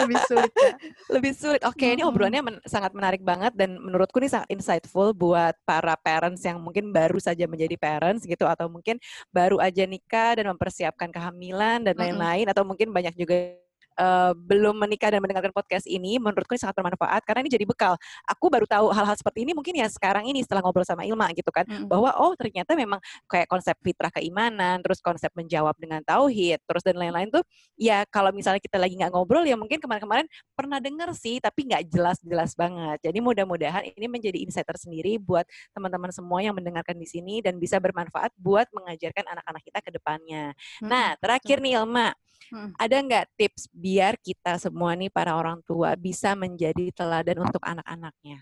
Lebih sulit ya. lebih sulit. Oke okay, ini obrolannya men sangat menarik banget dan menurutku ini sangat insightful buat para parents yang mungkin baru saja menjadi parents gitu atau mungkin baru aja nikah dan mempersiapkan kehamilan dan lain-lain mm -hmm. atau mungkin banyak juga uh, belum menikah dan mendengarkan podcast ini, menurutku ini sangat bermanfaat karena ini jadi bekal. Aku baru tahu hal-hal seperti ini mungkin ya sekarang ini setelah ngobrol sama Ilma gitu kan, hmm. bahwa oh ternyata memang kayak konsep fitrah keimanan, terus konsep menjawab dengan tauhid, terus dan lain-lain tuh ya kalau misalnya kita lagi nggak ngobrol ya mungkin kemarin-kemarin pernah denger sih, tapi nggak jelas-jelas banget. Jadi mudah-mudahan ini menjadi insight tersendiri buat teman-teman semua yang mendengarkan di sini dan bisa bermanfaat buat mengajarkan anak-anak kita ke depannya. Hmm. Nah, terakhir nih Ilma, Hmm. Ada nggak tips biar kita semua nih para orang tua bisa menjadi teladan untuk anak-anaknya?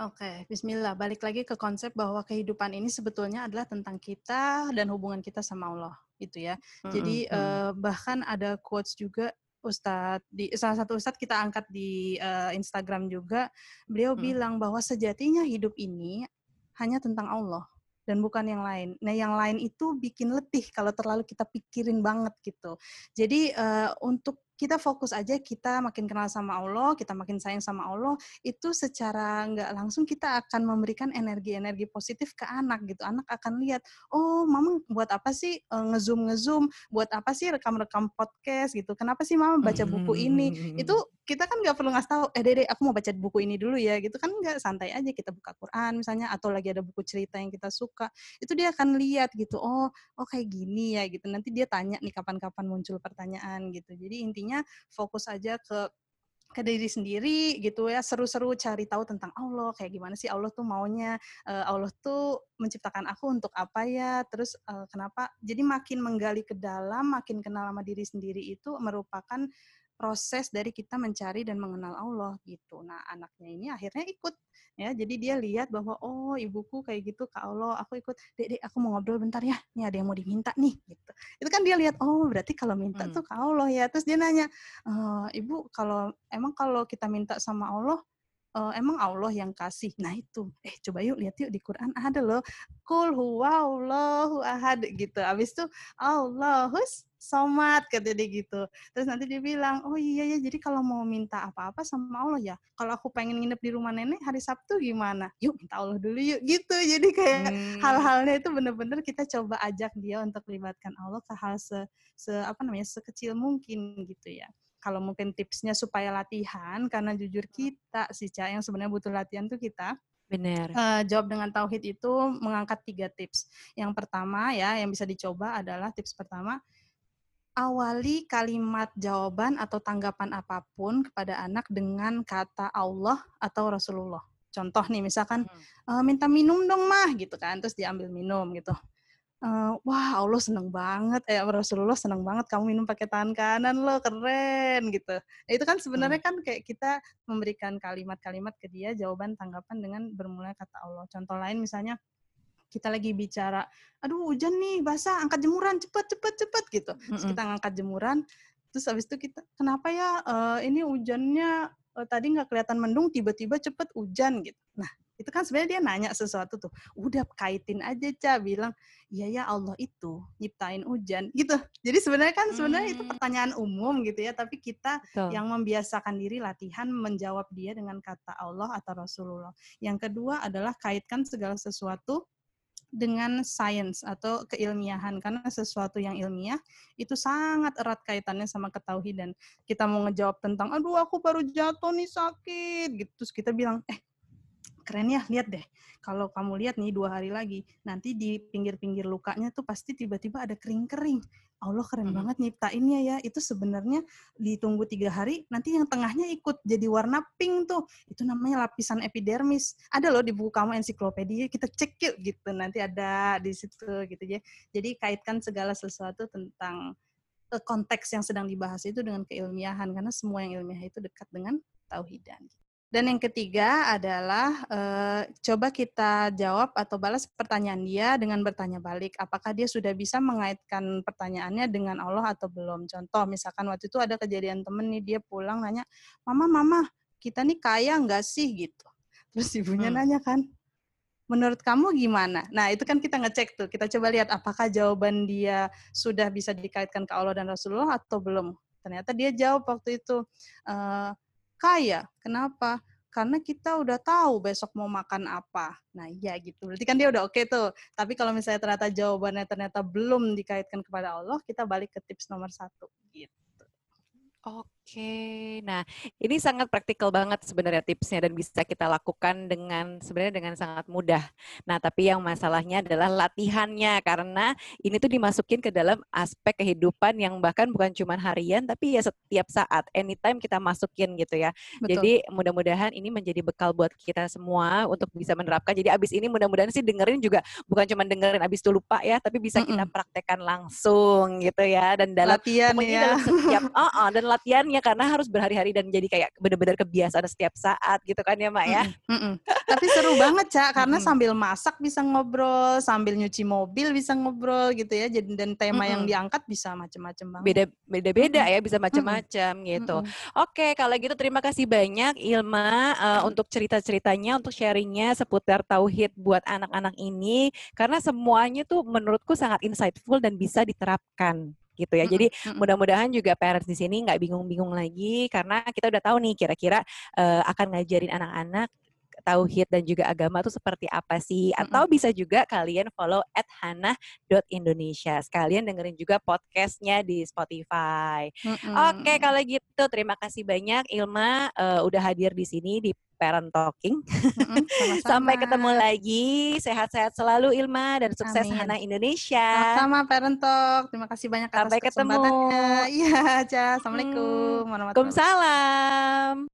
Oke, okay, Bismillah. Balik lagi ke konsep bahwa kehidupan ini sebetulnya adalah tentang kita dan hubungan kita sama Allah, gitu ya. Hmm, Jadi hmm. Uh, bahkan ada quotes juga Ustadz di salah satu Ustadz kita angkat di uh, Instagram juga, beliau hmm. bilang bahwa sejatinya hidup ini hanya tentang Allah dan bukan yang lain. Nah, yang lain itu bikin letih kalau terlalu kita pikirin banget gitu. Jadi uh, untuk kita fokus aja kita makin kenal sama Allah, kita makin sayang sama Allah, itu secara nggak langsung kita akan memberikan energi-energi positif ke anak gitu. Anak akan lihat, oh mama buat apa sih uh, ngezoom ngezoom, buat apa sih rekam-rekam podcast gitu. Kenapa sih mama baca buku ini? Hmm. Itu kita kan nggak perlu ngasih tahu, eh dede aku mau baca buku ini dulu ya gitu kan nggak santai aja kita buka Quran misalnya atau lagi ada buku cerita yang kita suka, itu dia akan lihat gitu, oh oh kayak gini ya gitu. Nanti dia tanya nih kapan-kapan muncul pertanyaan gitu. Jadi intinya intinya fokus aja ke ke diri sendiri gitu ya seru-seru cari tahu tentang Allah kayak gimana sih Allah tuh maunya uh, Allah tuh menciptakan aku untuk apa ya terus uh, kenapa? Jadi makin menggali ke dalam makin kenal sama diri sendiri itu merupakan proses dari kita mencari dan mengenal Allah gitu. Nah, anaknya ini akhirnya ikut ya. Jadi dia lihat bahwa oh, ibuku kayak gitu ke Allah, aku ikut. Dek, dek, aku mau ngobrol bentar ya. Nih ada yang mau diminta nih gitu. Itu kan dia lihat oh, berarti kalau minta hmm. tuh ke Allah ya. Terus dia nanya, e, "Ibu, kalau emang kalau kita minta sama Allah uh, emang Allah yang kasih. Nah itu, eh coba yuk lihat yuk di Quran ada loh. Kul huwallahu ahad gitu. Abis itu Allahus somat kata dia gitu. Terus nanti dia bilang, oh iya ya jadi kalau mau minta apa-apa sama Allah ya, kalau aku pengen nginep di rumah nenek hari Sabtu gimana? Yuk minta Allah dulu yuk gitu. Jadi kayak hmm. hal-halnya itu bener-bener kita coba ajak dia untuk libatkan Allah ke hal se, se apa namanya sekecil mungkin gitu ya kalau mungkin tipsnya supaya latihan karena jujur kita sih Ca yang sebenarnya butuh latihan tuh kita Benar. Uh, jawab dengan tauhid itu mengangkat tiga tips. Yang pertama ya, yang bisa dicoba adalah tips pertama, awali kalimat jawaban atau tanggapan apa pun kepada anak dengan kata Allah atau Rasulullah. Contoh nih, misalkan hmm. e, minta minum dong mah gitu kan, terus diambil minum gitu uh, wah Allah seneng banget, eh Rasulullah seneng banget kamu minum pakai tangan kanan lo keren gitu. Nah, itu kan sebenarnya hmm. kan kayak kita memberikan kalimat-kalimat ke dia jawaban tanggapan dengan bermula kata Allah. Contoh lain misalnya kita lagi bicara, aduh hujan nih basah, angkat jemuran cepet cepet cepet gitu. Terus kita ngangkat jemuran, terus habis itu kita kenapa ya uh, ini hujannya uh, tadi nggak kelihatan mendung, tiba-tiba cepet hujan gitu. Nah itu kan sebenarnya dia nanya sesuatu tuh udah kaitin aja Ca bilang iya ya Allah itu nyiptain hujan gitu jadi sebenarnya kan sebenarnya hmm. itu pertanyaan umum gitu ya tapi kita Betul. yang membiasakan diri latihan menjawab dia dengan kata Allah atau Rasulullah yang kedua adalah kaitkan segala sesuatu dengan sains atau keilmiahan karena sesuatu yang ilmiah itu sangat erat kaitannya sama ketauhidan. Kita mau ngejawab tentang aduh aku baru jatuh nih sakit gitu terus kita bilang eh keren ya, lihat deh. Kalau kamu lihat nih dua hari lagi, nanti di pinggir-pinggir lukanya tuh pasti tiba-tiba ada kering-kering. Allah keren hmm. banget nyiptainnya ya. Itu sebenarnya ditunggu tiga hari, nanti yang tengahnya ikut jadi warna pink tuh. Itu namanya lapisan epidermis. Ada loh di buku kamu ensiklopedia, kita cek yuk gitu. Nanti ada di situ gitu ya. Jadi kaitkan segala sesuatu tentang eh, konteks yang sedang dibahas itu dengan keilmiahan karena semua yang ilmiah itu dekat dengan tauhidan. Dan yang ketiga adalah uh, coba kita jawab atau balas pertanyaan dia dengan bertanya balik. Apakah dia sudah bisa mengaitkan pertanyaannya dengan Allah atau belum? Contoh, misalkan waktu itu ada kejadian temen nih dia pulang nanya, Mama, Mama, kita nih kaya nggak sih gitu. Terus ibunya hmm. nanya kan, menurut kamu gimana? Nah itu kan kita ngecek tuh, kita coba lihat apakah jawaban dia sudah bisa dikaitkan ke Allah dan Rasulullah atau belum. Ternyata dia jawab waktu itu. Uh, kaya. Kenapa? Karena kita udah tahu besok mau makan apa. Nah, iya gitu. Berarti kan dia udah oke okay tuh. Tapi kalau misalnya ternyata jawabannya ternyata belum dikaitkan kepada Allah, kita balik ke tips nomor satu. Gitu. Oke, nah ini sangat praktikal banget sebenarnya tipsnya dan bisa kita lakukan dengan sebenarnya dengan sangat mudah. Nah tapi yang masalahnya adalah latihannya karena ini tuh dimasukin ke dalam aspek kehidupan yang bahkan bukan cuma harian tapi ya setiap saat, anytime kita masukin gitu ya. Betul. Jadi mudah-mudahan ini menjadi bekal buat kita semua untuk bisa menerapkan. Jadi abis ini mudah-mudahan sih dengerin juga bukan cuma dengerin abis itu lupa ya, tapi bisa mm -mm. kita praktekkan langsung gitu ya dan dalam latihan ya. dalam setiap, oh, oh, dan latihannya karena harus berhari-hari dan jadi kayak benar-benar kebiasaan setiap saat gitu kan ya Mak ya. Mm -mm. Tapi seru banget Cak karena mm -mm. sambil masak bisa ngobrol, sambil nyuci mobil bisa ngobrol gitu ya. Jadi dan tema mm -mm. yang diangkat bisa macam-macam banget. Beda beda-beda mm -mm. ya bisa macam-macam mm -mm. gitu. Mm -mm. Oke, kalau gitu terima kasih banyak Ilma uh, untuk cerita-ceritanya, untuk sharingnya seputar tauhid buat anak-anak ini karena semuanya tuh menurutku sangat insightful dan bisa diterapkan gitu ya. Jadi mudah-mudahan juga parents di sini nggak bingung-bingung lagi karena kita udah tahu nih kira-kira uh, akan ngajarin anak-anak tauhid dan juga agama itu seperti apa sih atau bisa juga kalian follow at hana.indonesia sekalian dengerin juga podcastnya di Spotify. Mm-hmm. Oke kalau gitu terima kasih banyak Ilma uh, udah hadir di sini di Parent Talking. Mm-hmm, Sampai ketemu lagi. Sehat-sehat selalu Ilma dan sukses Amin. Hana Indonesia. Sama Parent Talk. Terima kasih banyak Sampai ketemu. Iya, Assalamualaikum warahmatullahi wabarakatuh.